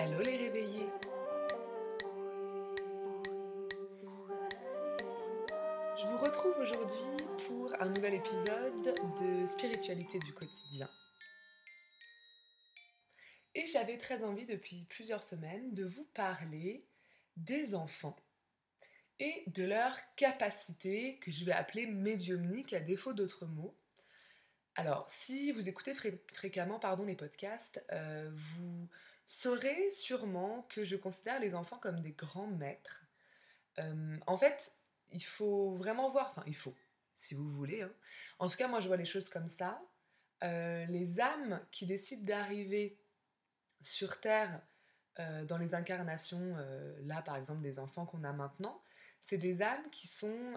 Hello les réveillés Je vous retrouve aujourd'hui pour un nouvel épisode de Spiritualité du quotidien. Et j'avais très envie depuis plusieurs semaines de vous parler des enfants et de leur capacité que je vais appeler médiumnique à défaut d'autres mots. Alors, si vous écoutez fréquemment pardon, les podcasts, euh, vous saurez sûrement que je considère les enfants comme des grands maîtres. Euh, en fait, il faut vraiment voir, enfin il faut, si vous voulez. Hein. En tout cas, moi je vois les choses comme ça. Euh, les âmes qui décident d'arriver sur Terre dans les incarnations, là par exemple des enfants qu'on a maintenant, c'est des âmes qui sont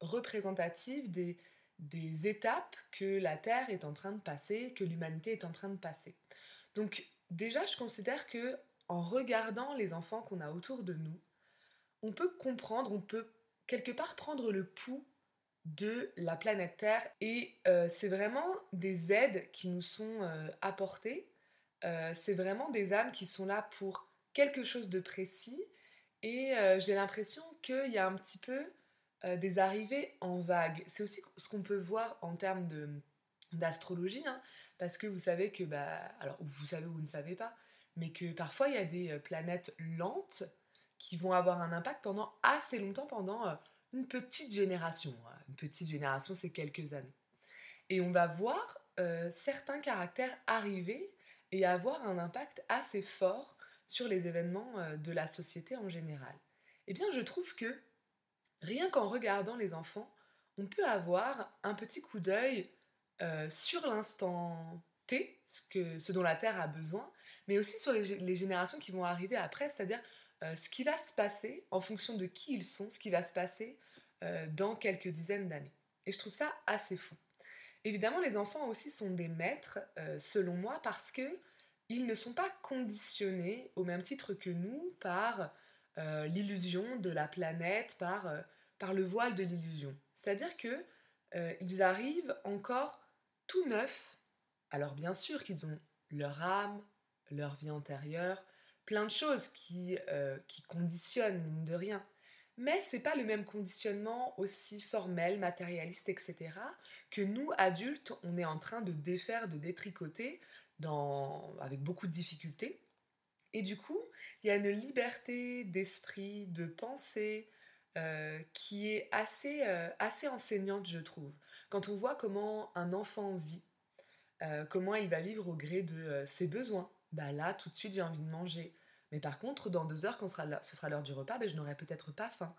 représentatives des, des étapes que la Terre est en train de passer, que l'humanité est en train de passer. Donc déjà, je considère que en regardant les enfants qu'on a autour de nous, on peut comprendre, on peut quelque part prendre le pouls de la planète Terre et euh, c'est vraiment des aides qui nous sont euh, apportées. Euh, c'est vraiment des âmes qui sont là pour quelque chose de précis et j'ai l'impression qu'il y a un petit peu des arrivées en vague. C'est aussi ce qu'on peut voir en termes d'astrologie, hein, parce que vous savez que, bah, alors vous savez ou vous ne savez pas, mais que parfois il y a des euh, planètes lentes qui vont avoir un impact pendant assez longtemps, pendant euh, une petite génération. Hein. Une petite génération, c'est quelques années. Et on va voir certains caractères arriver et avoir un impact assez fort sur les événements de la société en général. Eh bien, je trouve que rien qu'en regardant les enfants, on peut avoir un petit coup d'œil euh, sur l'instant T, ce, dont la Terre a besoin, mais aussi sur les, générations qui vont arriver après, c'est-à-dire euh, ce qui va se passer en fonction de qui ils sont, ce qui va se passer euh, dans quelques dizaines d'années. Et je trouve ça assez fou. Évidemment, les enfants aussi sont des maîtres, selon moi, parce que ils ne sont pas conditionnés au même titre que nous par l'illusion de la planète, par le voile de l'illusion. C'est-à-dire que ils arrivent encore tout neufs. Alors bien sûr qu'ils ont leur âme, leur vie antérieure, plein de choses qui, euh, conditionnent mine de rien. Mais c'est pas le même conditionnement aussi formel, matérialiste, etc. que nous adultes on est en train de défaire, de détricoter avec beaucoup de difficultés. Et du coup, il y a une liberté d'esprit, de pensée, euh, qui est assez, euh, assez enseignante, je trouve. Quand on voit comment un enfant vit, euh, comment il va vivre au gré de ses besoins, bah là, tout de suite, j'ai envie de manger. Mais par contre, dans deux heures, quand ce sera l'heure du repas, bah, je n'aurai peut-être pas faim.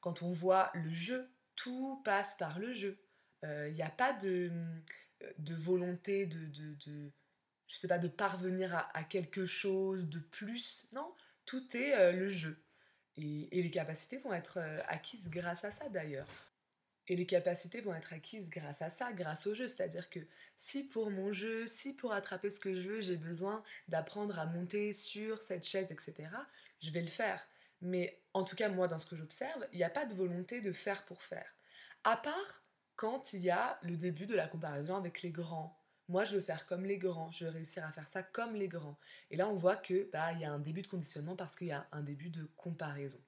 quand on voit le jeu, tout passe par le jeu. Il n'y a pas de, de volonté de, de, de, je sais pas, de parvenir à, à, quelque chose de plus. Non, tout est le jeu. Et, les capacités vont être euh, acquises grâce à ça d'ailleurs. Et les capacités vont être acquises grâce à ça, grâce au jeu. C'est-à-dire que si pour mon jeu, si pour attraper ce que je veux, j'ai besoin d'apprendre à monter sur cette chaise, etc., je vais le faire. Mais en tout cas, moi, dans ce que j'observe, il n'y a pas de volonté de faire pour faire. À part quand il y a le début de la comparaison avec les grands, moi, je veux faire comme les grands, je veux réussir à faire ça comme les grands. Et là, on voit que bah, y a un début de conditionnement parce qu'il y a un début de comparaison.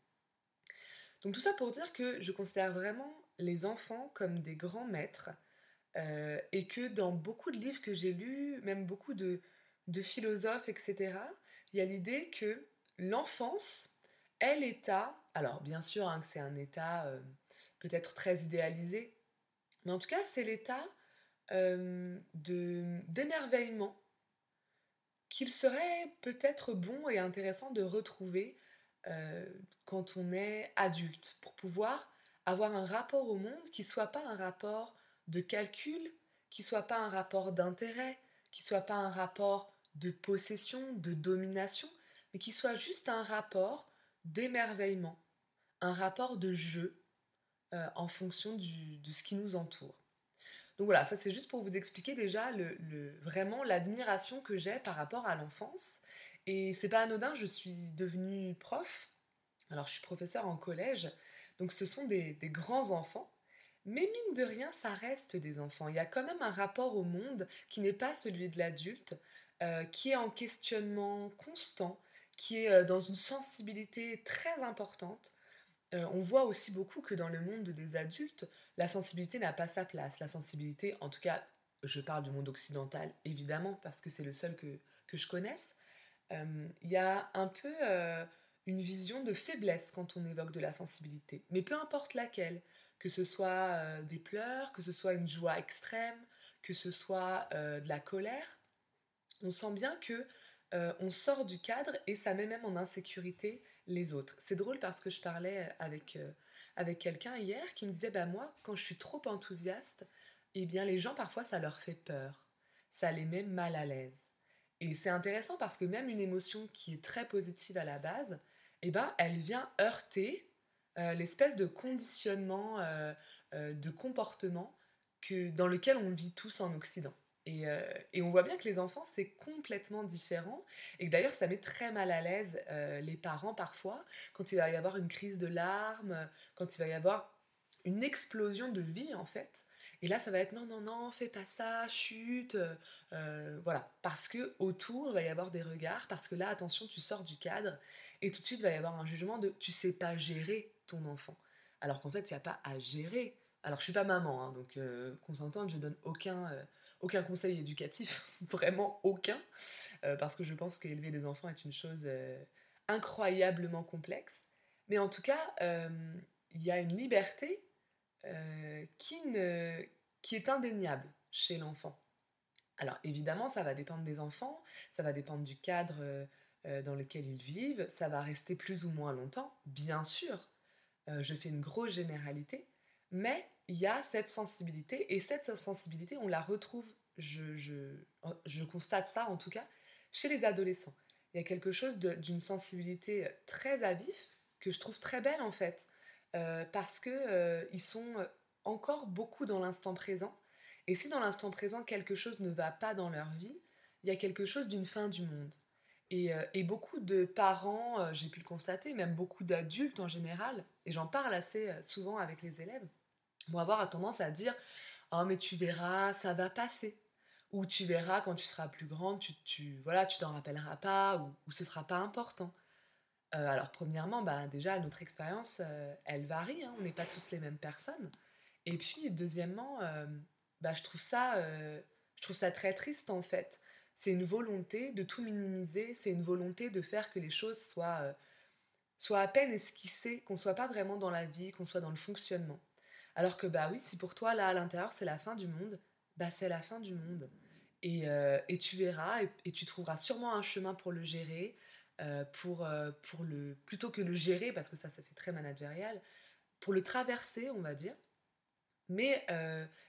Donc tout ça pour dire que je considère vraiment les enfants comme des grands maîtres euh, et que dans beaucoup de livres que j'ai lus, même beaucoup de, philosophes, etc., il y a l'idée que l'enfance est l'état, alors bien sûr hein, que c'est un état euh, peut-être très idéalisé, mais en tout cas c'est l'état euh, d'émerveillement qu'il serait peut-être bon et intéressant de retrouver euh, quand on est adulte, pour pouvoir avoir un rapport au monde qui soit pas un rapport de calcul, qui soit pas un rapport d'intérêt, qui soit pas un rapport de possession, de domination, mais qui soit juste un rapport d'émerveillement, un rapport de jeu euh, en fonction de ce qui nous entoure. Donc voilà, ça c'est juste pour vous expliquer déjà le, vraiment l'admiration que j'ai par rapport à l'enfance. Et c'est pas anodin, je suis devenue prof. Alors je suis professeur en collège, donc ce sont des, grands enfants. Mais mine de rien, ça reste des enfants. Il y a quand même un rapport au monde qui n'est pas celui de l'adulte. qui est en questionnement constant, qui est dans une sensibilité très importante. On voit aussi beaucoup que dans le monde des adultes, la sensibilité n'a pas sa place. La sensibilité, en tout cas, je parle du monde occidental, évidemment, parce que c'est le seul que, que je connaisse. Il y a un peu une vision de faiblesse quand on évoque de la sensibilité, mais peu importe laquelle, que ce soit euh, des pleurs, que ce soit une joie extrême, que ce soit euh, de la colère, on sent bien que euh, on sort du cadre et ça met même en insécurité les autres. C'est drôle parce que je parlais avec, avec quelqu'un hier qui me disait bah moi quand je suis trop enthousiaste, eh bien les gens parfois ça leur fait peur, ça les met mal à l'aise. Et c'est intéressant parce que même une émotion qui est très positive à la base, eh ben, elle vient heurter euh, l'espèce de conditionnement euh, euh, de comportement que, dans lequel on vit tous en Occident. Et, et, on voit bien que les enfants, c'est complètement différent. Et d'ailleurs, ça met très mal à l'aise les parents parfois, quand il va y avoir une crise de larmes, quand il va y avoir une explosion de vie, en fait. Et là, ça va être non, non, non, fais pas ça, chute. voilà. Parce que autour, il va y avoir des regards, parce que là, attention, tu sors du cadre. Et tout de suite, il va y avoir un jugement de tu sais pas gérer ton enfant. Alors qu'en fait, il n'y a pas à gérer. Alors, je suis pas maman, hein, donc euh, qu'on s'entende, je donne aucun, euh, conseil éducatif, vraiment aucun, euh, parce que je pense qu'élever des enfants est une chose incroyablement complexe. Mais en tout cas, il y a une liberté qui, est indéniable chez l'enfant. Alors évidemment, ça va dépendre des enfants, ça va dépendre du cadre euh, dans lequel ils vivent, ça va rester plus ou moins longtemps, bien sûr. Euh, je fais une grosse généralité, mais il y a cette sensibilité, et cette sensibilité, on la retrouve, je, je, constate ça en tout cas, chez les adolescents. Il y a quelque chose d'une sensibilité très à vif, que je trouve très belle en fait, euh, parce qu'ils ils sont encore beaucoup dans l'instant présent, et si dans l'instant présent quelque chose ne va pas dans leur vie, il y a quelque chose d'une fin du monde. Euh, et, beaucoup de parents, euh, j'ai pu le constater, même beaucoup d'adultes en général, et j'en parle assez euh, souvent avec les élèves, vont avoir tendance à dire Oh, mais tu verras, ça va passer. Ou tu verras quand tu seras plus grande, tu, tu voilà, tu t'en rappelleras pas, ou, ou ce sera pas important. alors, premièrement, bah, déjà, notre expérience, elle varie, hein, on n'est pas tous les mêmes personnes. Et puis, deuxièmement, bah, je, trouve ça, je trouve ça très triste en fait c'est une volonté de tout minimiser, c'est une volonté de faire que les choses soient, euh, soient à peine esquissées, qu'on soit pas vraiment dans la vie, qu'on soit dans le fonctionnement. Alors que bah oui, si pour toi là à l'intérieur c'est la fin du monde, bah c'est la fin du monde. Et, euh, et tu verras et, tu trouveras sûrement un chemin pour le gérer, euh, pour, pour le plutôt que le gérer parce que ça ça fait très managérial, pour le traverser on va dire. Mais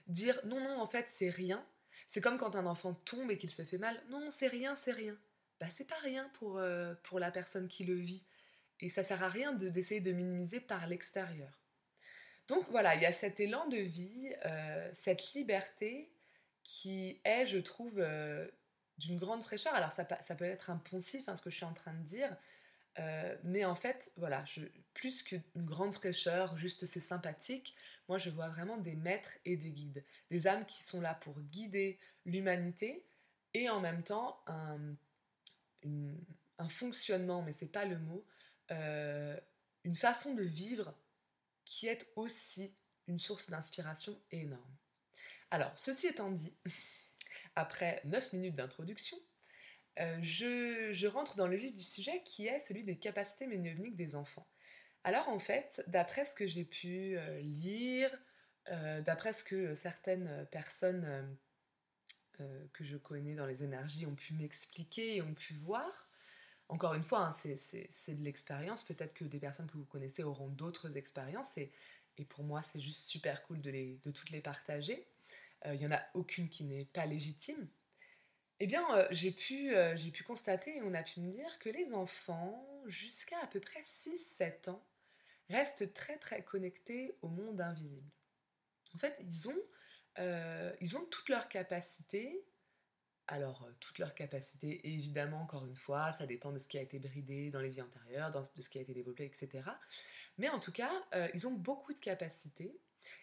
dire non non en fait c'est rien, c'est comme quand un enfant tombe et qu'il se fait mal. Non, c'est rien, c'est rien. Bah, c'est pas rien pour, euh, pour la personne qui le vit. Et ça sert à rien d'essayer de, minimiser par l'extérieur. Donc voilà, il y a cet élan de vie, euh, cette liberté qui est, je trouve, euh, d'une grande fraîcheur. Alors ça, ça, peut être un poncif, hein, ce que je suis en train de dire, mais en fait, voilà, plus qu'une grande fraîcheur, juste c'est sympathique, moi, je vois vraiment des maîtres et des guides, des âmes qui sont là pour guider l'humanité et en même temps un, fonctionnement, mais c'est pas le mot, euh, une façon de vivre qui est aussi une source d'inspiration énorme. Alors, ceci étant dit, après 9 minutes d'introduction, euh, je, rentre dans le vif du sujet qui est celui des capacités médiumniques des enfants. Alors en fait, d'après ce que j'ai pu euh, lire, euh, d'après ce que certaines personnes euh, que je connais dans les énergies ont pu m'expliquer et ont pu voir, encore une fois, hein, c'est de l'expérience, peut-être que des personnes que vous connaissez auront d'autres expériences, et, pour moi c'est juste super cool de toutes les partager. Il n'y en a aucune qui n'est pas légitime. Eh bien, j'ai pu, pu constater et on a pu me dire que les enfants, jusqu'à à peu près 6-7 ans, restent très très connectés au monde invisible. En fait, ils ont, euh, ils ont toutes leurs capacités. Alors, euh, toutes leurs capacités, évidemment, encore une fois, ça dépend de ce qui a été bridé dans les vies antérieures, de ce qui a été développé, etc. Mais en tout cas, euh, ils ont beaucoup de capacités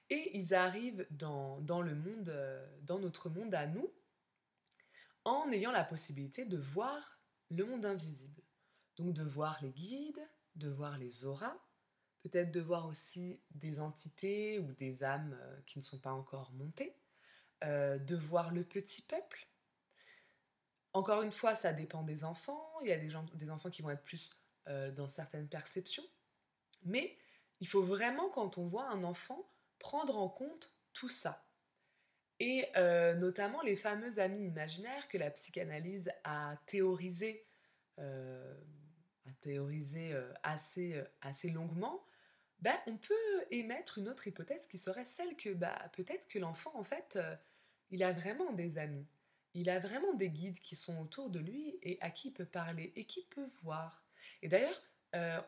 et ils arrivent dans, dans le monde, dans notre monde à nous, en ayant la possibilité de voir le monde invisible. Donc de voir les guides, de voir les auras, peut-être de voir aussi des entités ou des âmes euh, qui ne sont pas encore montées, euh, de voir le petit peuple. Encore une fois, ça dépend des enfants. Il y a des, enfants qui vont être plus euh, dans certaines perceptions. Mais il faut vraiment, quand on voit un enfant, prendre en compte tout ça. Et notamment les fameux amis imaginaires que la psychanalyse a théorisé à théoriser euh, assez, assez longuement, ben, on peut émettre une autre hypothèse qui serait celle que bah, peut-être que l'enfant, en fait, euh, il a vraiment des amis. Il a vraiment des guides qui sont autour de lui et à qui il peut parler et qui peut voir. Et d'ailleurs,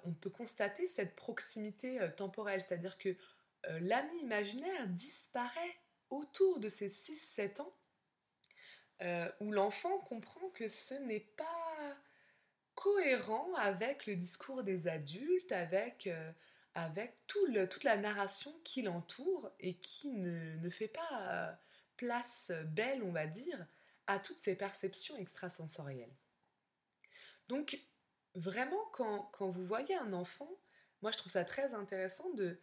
on peut constater cette proximité temporelle, c'est-à-dire que l'ami imaginaire disparaît autour de ces 6-7 ans, où l'enfant comprend que ce n'est pas cohérent avec le discours des adultes, avec, euh, avec toute la narration qui l'entoure et qui ne, ne fait pas euh, place belle, on va dire, à toutes ces perceptions extrasensorielles. Donc, vraiment, quand, quand vous voyez un enfant, moi je trouve ça très intéressant de,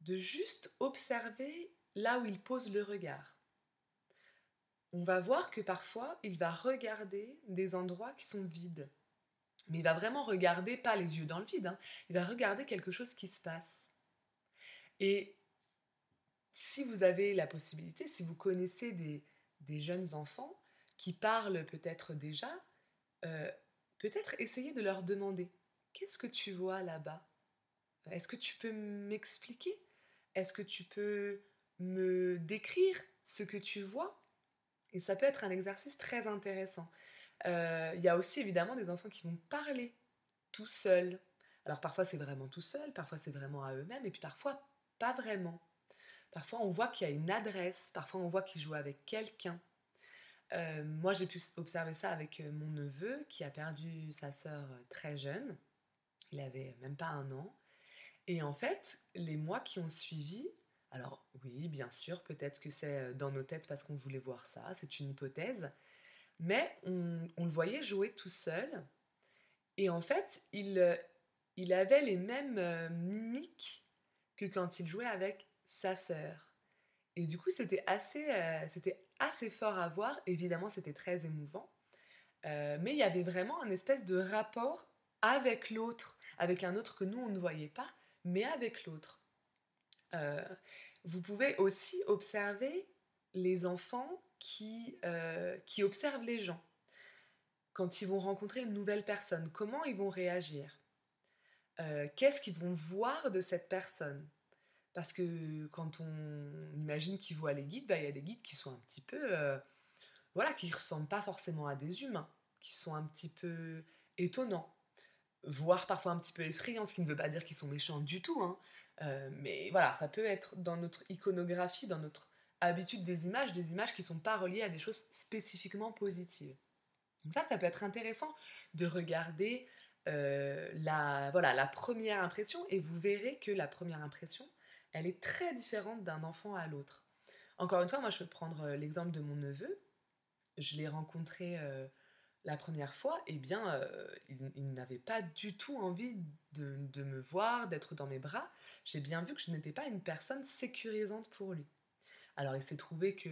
de juste observer là où il pose le regard. On va voir que parfois, il va regarder des endroits qui sont vides mais il va vraiment regarder, pas les yeux dans le vide, hein. il va regarder quelque chose qui se passe. Et si vous avez la possibilité, si vous connaissez des, jeunes enfants qui parlent peut-être déjà, euh, peut-être essayez de leur demander, qu'est-ce que tu vois là-bas? Est-ce que tu peux m'expliquer? Est-ce que tu peux me décrire ce que tu vois? Et ça peut être un exercice très intéressant. Euh, il y a aussi évidemment des enfants qui vont parler tout seuls. Alors parfois c'est vraiment tout seul, parfois c'est vraiment à eux-mêmes, et puis parfois pas vraiment. Parfois on voit qu'il y a une adresse, parfois on voit qu'ils jouent avec quelqu'un. Euh, moi j'ai pu observer ça avec euh, mon neveu qui a perdu sa sœur très jeune. Il avait même pas un an. Et en fait, les mois qui ont suivi, alors oui, bien sûr, peut-être que c'est dans nos têtes parce qu'on voulait voir ça, c'est une hypothèse, mais on, le voyait jouer tout seul. Et en fait, il, euh, avait les mêmes euh, mimiques que quand il jouait avec sa sœur. Et du coup, c'était assez, euh, c'était assez fort à voir. Évidemment, c'était très émouvant. mais il y avait vraiment un espèce de rapport avec l'autre, avec un autre que nous, on ne voyait pas, mais avec l'autre. vous pouvez aussi observer les enfants qui, euh, qui observent les gens. Quand ils vont rencontrer une nouvelle personne, comment ils vont réagir? Euh, Qu'est-ce qu'ils vont voir de cette personne? Parce que quand on imagine qu'ils voient les guides, bah, il y a des guides qui sont un petit peu... Euh, voilà, qui ne ressemblent pas forcément à des humains, qui sont un petit peu étonnants, voire parfois un petit peu effrayants, ce qui ne veut pas dire qu'ils sont méchants du tout, hein. mais voilà, ça peut être dans notre iconographie, dans notre habitude des images, des images qui ne sont pas reliées à des choses spécifiquement positives. Donc ça, ça peut être intéressant de regarder euh, la, voilà, la première impression et vous verrez que la première impression, elle est très différente d'un enfant à l'autre. Encore une fois, moi je vais prendre euh, l'exemple de mon neveu. Je l'ai rencontré euh, la première fois, et eh bien, il, n'avait pas du tout envie de me voir, d'être dans mes bras. J'ai bien vu que je n'étais pas une personne sécurisante pour lui. Alors il s'est trouvé que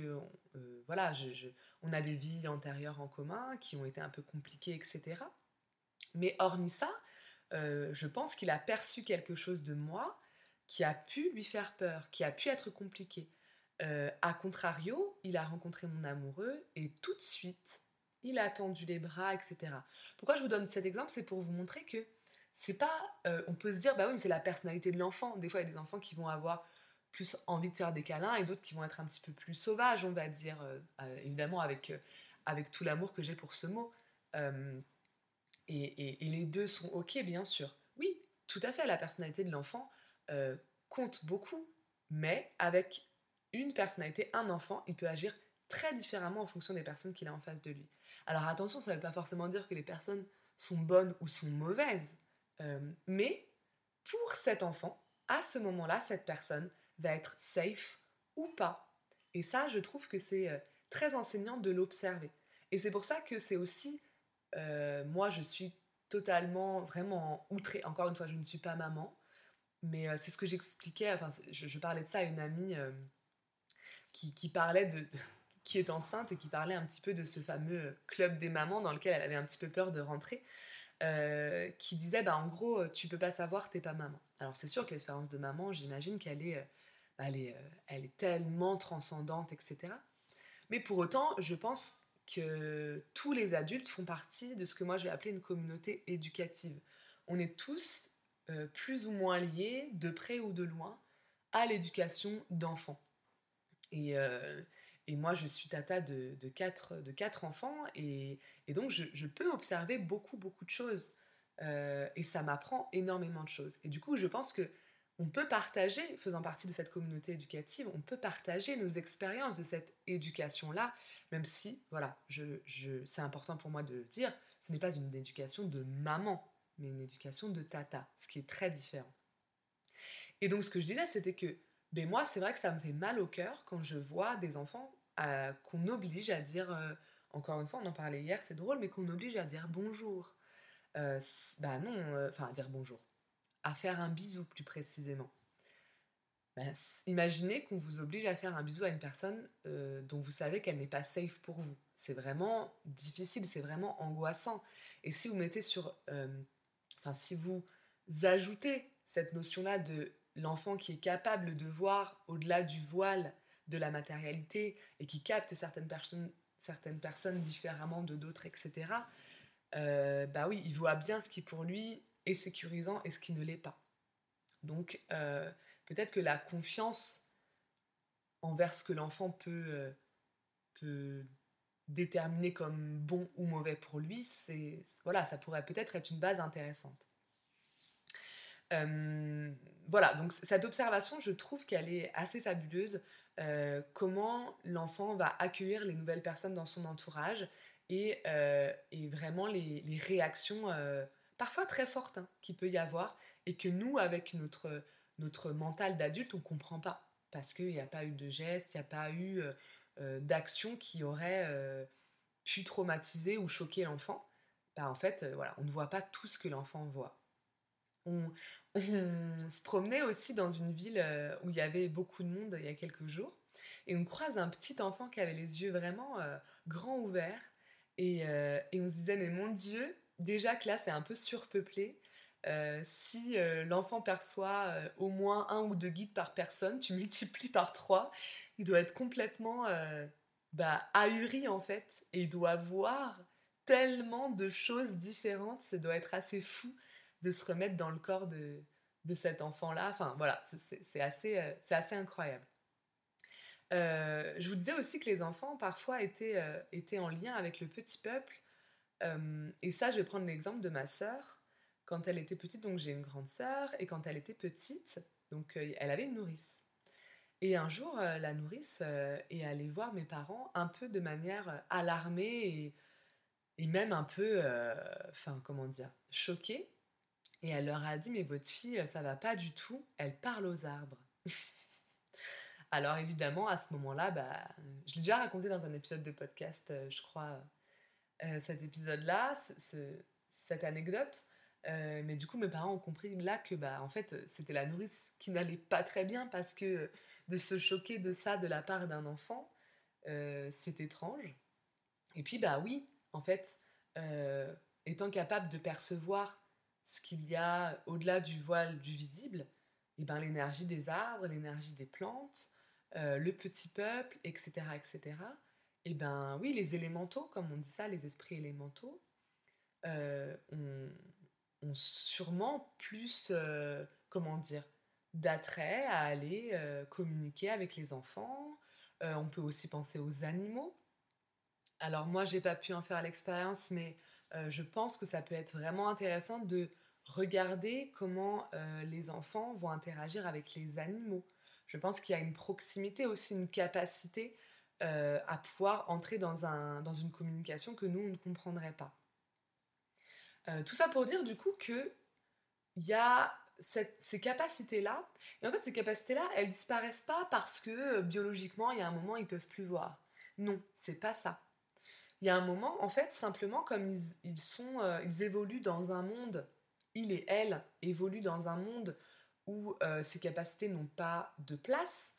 euh, voilà, on a des vies antérieures en commun qui ont été un peu compliquées, etc. Mais hormis ça, euh, je pense qu'il a perçu quelque chose de moi qui a pu lui faire peur, qui a pu être compliqué. Euh, a contrario, il a rencontré mon amoureux et tout de suite, il a tendu les bras, etc. Pourquoi je vous donne cet exemple? C'est pour vous montrer que c'est pas. on peut se dire, bah oui, mais c'est la personnalité de l'enfant. Des fois, il y a des enfants qui vont avoir plus envie de faire des câlins et d'autres qui vont être un petit peu plus sauvages, on va dire, euh, euh, évidemment avec, euh, avec tout l'amour que j'ai pour ce mot. Et, et, les deux sont ok, bien sûr. Oui, tout à fait, la personnalité de l'enfant compte beaucoup, mais avec une personnalité, un enfant, il peut agir très différemment en fonction des personnes qu'il a en face de lui. Alors attention, ça ne veut pas forcément dire que les personnes sont bonnes ou sont mauvaises, mais pour cet enfant, à ce moment-là, cette personne va être safe ou pas. Et ça, je trouve que c'est euh, très enseignant de l'observer. Et c'est pour ça que c'est aussi, euh, moi je suis totalement, vraiment outrée. Encore une fois, je ne suis pas maman, mais euh, c'est ce que j'expliquais, enfin je, parlais de ça à une amie qui, qui, parlait de, qui est enceinte et qui parlait un petit peu de ce fameux club des mamans dans lequel elle avait un petit peu peur de rentrer. qui disait bah en gros tu peux pas savoir t'es pas maman alors c'est sûr que l'expérience de maman j'imagine qu'elle est elle est, elle est tellement transcendante etc mais pour autant je pense que tous les adultes font partie de ce que moi je vais appeler une communauté éducative. On est tous euh, plus ou moins liés, de près ou de loin, à l'éducation d'enfants. Et, euh, moi, je suis tata de, quatre, enfants, et, donc je, peux observer beaucoup, beaucoup de choses. Euh, et ça m'apprend énormément de choses. Et du coup, je pense que on peut partager, faisant partie de cette communauté éducative, on peut partager nos expériences de cette éducation-là, même si, voilà, c'est important pour moi de le dire, ce n'est pas une éducation de maman, mais une éducation de tata, ce qui est très différent. Et donc ce que je disais, c'était que, ben moi, c'est vrai que ça me fait mal au cœur quand je vois des enfants euh, qu'on oblige à dire, euh, encore une fois, on en parlait hier, c'est drôle, mais qu'on oblige à dire bonjour. Euh, bah non, euh, enfin à dire bonjour à faire un bisou plus précisément. Ben, imaginez qu'on vous oblige à faire un bisou à une personne euh, dont vous savez qu'elle n'est pas safe pour vous. C'est vraiment difficile, c'est vraiment angoissant. Et si vous mettez sur... Euh, enfin, si vous ajoutez cette notion-là de l'enfant qui est capable de voir au-delà du voile de la matérialité et qui capte certaines personnes, certaines personnes différemment de d'autres, etc., euh, bah oui, il voit bien ce qui pour lui sécurisant et ce qui ne l'est pas. Donc euh, peut-être que la confiance envers ce que l'enfant peut, euh, peut déterminer comme bon ou mauvais pour lui, c'est voilà, ça pourrait peut-être être une base intéressante. Euh, voilà, donc cette observation, je trouve qu'elle est assez fabuleuse. comment l'enfant va accueillir les nouvelles personnes dans son entourage et, et vraiment les réactions parfois très forte hein, qu'il peut y avoir et que nous, avec notre, notre mental d'adulte, on ne comprend pas parce qu'il n'y a pas eu de geste, il n'y a pas eu euh, euh, d'action qui aurait euh, pu traumatiser ou choquer l'enfant. Bah, en fait, voilà, on ne voit pas tout ce que l'enfant voit. On, se promenait aussi dans une ville où il y avait beaucoup de monde il y a quelques jours et on croise un petit enfant qui avait les yeux vraiment grands ouverts et, et on se disait mais mon Dieu, déjà que là c'est un peu surpeuplé. Euh, si euh, l'enfant perçoit euh, au moins un ou deux guides par personne, tu multiplies par trois, il doit être complètement bah, ahuri en fait, et il doit voir tellement de choses différentes, ça doit être assez fou de se remettre dans le corps de, cet enfant-là. Enfin voilà, c'est assez, incroyable. je vous disais aussi que les enfants parfois étaient en lien avec le petit peuple et ça, je vais prendre l'exemple de ma sœur. Quand elle était petite, donc j'ai une grande sœur, et quand elle était petite, donc elle avait une nourrice. Et un jour, la nourrice est allée voir mes parents un peu de manière alarmée et, et même un peu, enfin comment dire, choquée. Et elle leur a dit, mais votre fille, ça va pas du tout, elle parle aux arbres. Alors évidemment, à ce moment-là, bah, je l'ai déjà raconté dans un épisode de podcast, je crois, euh, cet épisode-là, cette anecdote. Euh, mais du coup, mes parents ont compris là que, bah, en fait, c'était la nourrice qui n'allait pas très bien parce que de se choquer de ça de la part d'un enfant, euh, c'est étrange. Et puis, bah oui, en fait, étant capable de percevoir ce qu'il y a au-delà du voile du visible, et ben l'énergie des arbres, l'énergie des plantes, le petit peuple, etc., etc., eh ben oui, les élémentaux, comme on dit ça, les esprits élémentaux, euh, ont, sûrement plus, euh, comment dire, d'attrait à aller euh, communiquer avec les enfants. on peut aussi penser aux animaux. Alors moi, j'ai pas pu en faire l'expérience, mais je pense que ça peut être vraiment intéressant de regarder comment les enfants vont interagir avec les animaux. Je pense qu'il y a une proximité aussi, une capacité euh, à pouvoir entrer dans, un, dans une communication que nous, on ne comprendrait pas. Euh, tout ça pour dire du coup que il y a ces capacités-là, et en fait ces capacités-là, elles disparaissent pas parce que euh, biologiquement, il y a un moment, ils peuvent plus voir. Non, c'est pas ça. il y a un moment, en fait, simplement comme ils, sont, euh, ils évoluent dans un monde, il et elle évoluent dans un monde où ces capacités n'ont pas de place,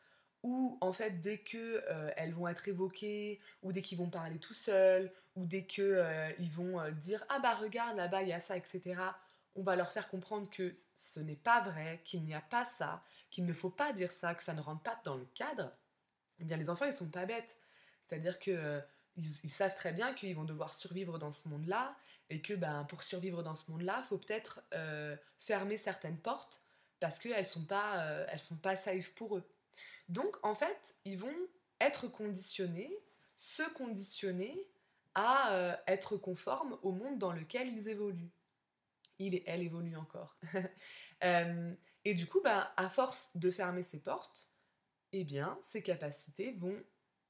où en fait dès que euh, elles vont être évoquées, ou dès qu'ils vont parler tout seuls, ou dès que ils vont dire ah bah regarde là-bas il y a ça, etc. On va leur faire comprendre que ce n'est pas vrai, qu'il n'y a pas ça, qu'il ne faut pas dire ça, que ça ne rentre pas dans le cadre. Eh bien les enfants ils sont pas bêtes, c'est-à-dire que ils, savent très bien qu'ils vont devoir survivre dans ce monde-là et que ben, pour survivre dans ce monde-là, faut peut-être euh, fermer certaines portes parce qu'elles sont, pas, euh, sont pas safe pour eux. Donc en fait, ils vont être conditionnés, se conditionner à euh, être conformes au monde dans lequel ils évoluent. Il et elle évoluent encore. et du coup, ben, à force de fermer ces portes, eh bien, ces capacités vont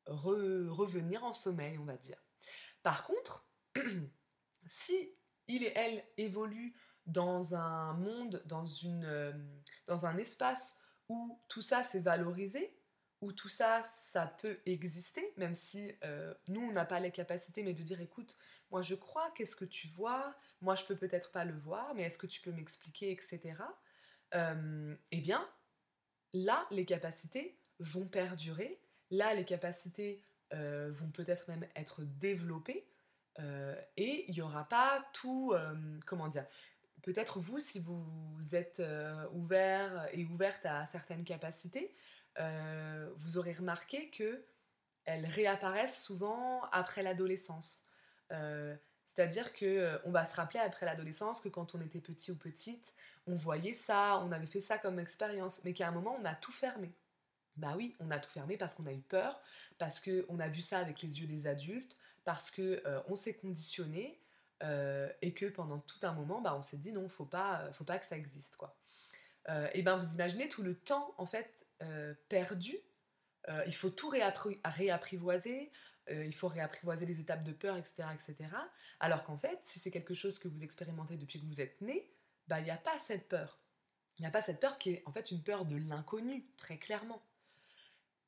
revenir en sommeil, on va dire. Par contre, si il et elle évoluent dans un monde, dans, euh, dans un espace où tout ça c'est valorisé, où tout ça, ça peut exister, même si euh, nous, on n'a pas les capacités, mais de dire, écoute, moi je crois, qu'est-ce que tu vois Moi je peux peut-être pas le voir, mais est-ce que tu peux m'expliquer, etc. Euh, eh bien, là, les capacités vont perdurer Là, les capacités euh, vont peut-être même être développées et il n'y aura pas tout, comment dire, peut-être vous, si vous êtes ouvert et ouverte à certaines capacités, vous aurez remarqué que elles réapparaissent souvent après l'adolescence. C'est-à-dire que on va se rappeler après l'adolescence que quand on était petit ou petite, on voyait ça, on avait fait ça comme expérience, mais qu'à un moment on a tout fermé. Bah oui, on a tout fermé parce qu'on a eu peur, parce qu'on a vu ça avec les yeux des adultes, parce euh, on s'est conditionné euh, et que pendant tout un moment, bah, on s'est dit non, faut pas, euh, faut pas que ça existe quoi. et ben vous imaginez tout le temps en fait perdu. il faut tout réapprivoiser, il faut réapprivoiser les étapes de peur, etc., etc. Alors qu'en fait, si c'est quelque chose que vous expérimentez depuis que vous êtes né, bah il n'y a pas cette peur. Il n'y a pas cette peur qui est en fait une peur de l'inconnu, très clairement.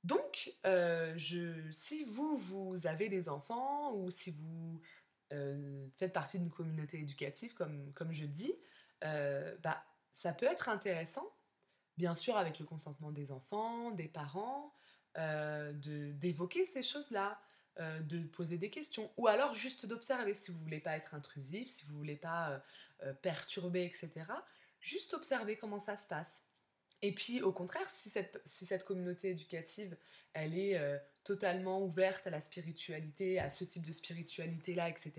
Donc, euh, si vous, vous avez des enfants ou si vous euh, faites partie d'une communauté éducative, comme, je dis, euh, bah, ça peut être intéressant, bien sûr avec le consentement des enfants, des parents, d'évoquer ces choses-là, de poser des questions, ou alors juste d'observer si vous voulez pas être intrusif, si vous voulez pas perturber, etc. Juste observer comment ça se passe. Et puis au contraire, si cette, si cette communauté éducative, elle est euh, totalement ouverte à la spiritualité, à ce type de spiritualité-là, etc.,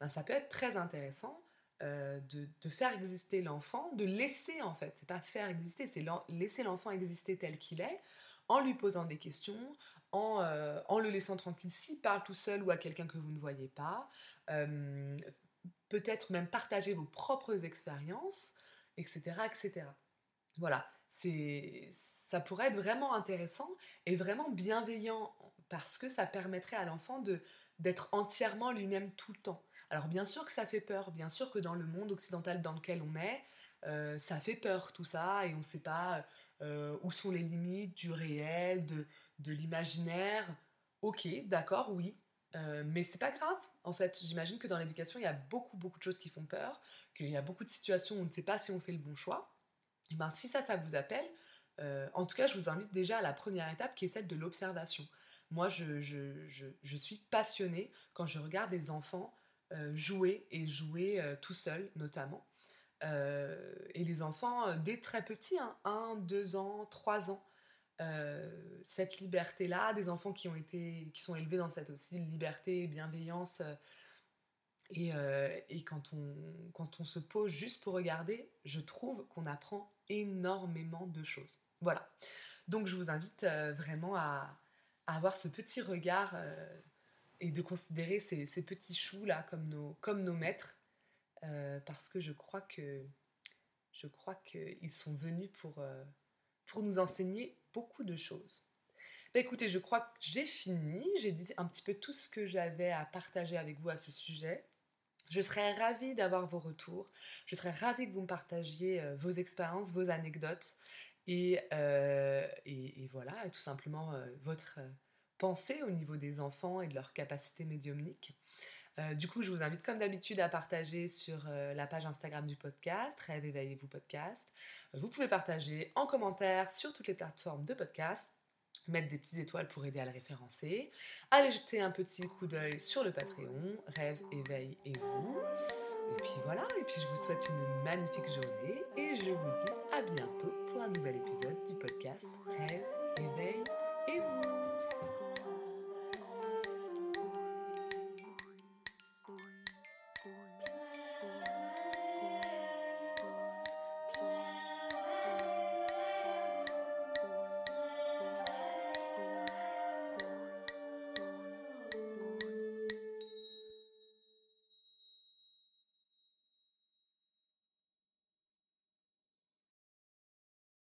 ben, ça peut être très intéressant euh, de, faire exister l'enfant, de laisser en fait, c'est pas faire exister, c'est laisser l'enfant exister tel qu'il est, en lui posant des questions, en, euh, en le laissant tranquille s'il parle tout seul ou à quelqu'un que vous ne voyez pas, peut-être même partager vos propres expériences, etc., etc. Voilà c'est ça pourrait être vraiment intéressant et vraiment bienveillant parce que ça permettrait à l'enfant de d'être entièrement lui-même tout le temps. Alors bien sûr que ça fait peur, bien sûr que dans le monde occidental dans lequel on est, euh, ça fait peur tout ça et on ne sait pas euh, où sont les limites du réel, de, de l'imaginaire. Ok, d'accord, oui, euh, mais c'est pas grave. En fait, j'imagine que dans l'éducation, il y a beaucoup beaucoup de choses qui font peur, qu'il y a beaucoup de situations où on ne sait pas si on fait le bon choix. Et eh ben, si ça, ça vous appelle, euh, en tout cas, je vous invite déjà à la première étape qui est celle de l'observation. Moi, je, suis passionnée quand je regarde des enfants euh, jouer et jouer euh, tout seuls, notamment. et les enfants, dès très petits, 1, hein, 2 ans, 3 ans, cette liberté-là, des enfants qui ont été, qui sont élevés dans cette aussi liberté, bienveillance, et, et quand, on, quand on se pose juste pour regarder, je trouve qu'on apprend énormément de choses. Voilà. Donc je vous invite euh, vraiment à, avoir ce petit regard euh, et de considérer ces, petits choux là comme nos, comme nos maîtres euh, parce que je crois que je crois qu'ils sont venus pour, pour nous enseigner beaucoup de choses. Bah, écoutez, je crois que j'ai fini. J'ai dit un petit peu tout ce que j'avais à partager avec vous à ce sujet. Je serais ravie d'avoir vos retours. Je serais ravie que vous me partagiez euh, vos expériences, vos anecdotes et, euh, voilà, tout simplement euh, votre, penser au niveau des enfants et de leur capacité médiumnique. Du coup, je vous invite comme d'habitude à partager sur la page Instagram du podcast, Rêve Éveillez-vous podcast. Vous pouvez partager en commentaire sur toutes les plateformes de podcast, mettre des petites étoiles pour aider à le référencer, allez jeter un petit coup d'œil sur le Patreon, Rêve, Éveille et vous. Et puis voilà, et puis je vous souhaite une magnifique journée et je vous dis à bientôt pour un nouvel épisode du podcast Rêve, Éveille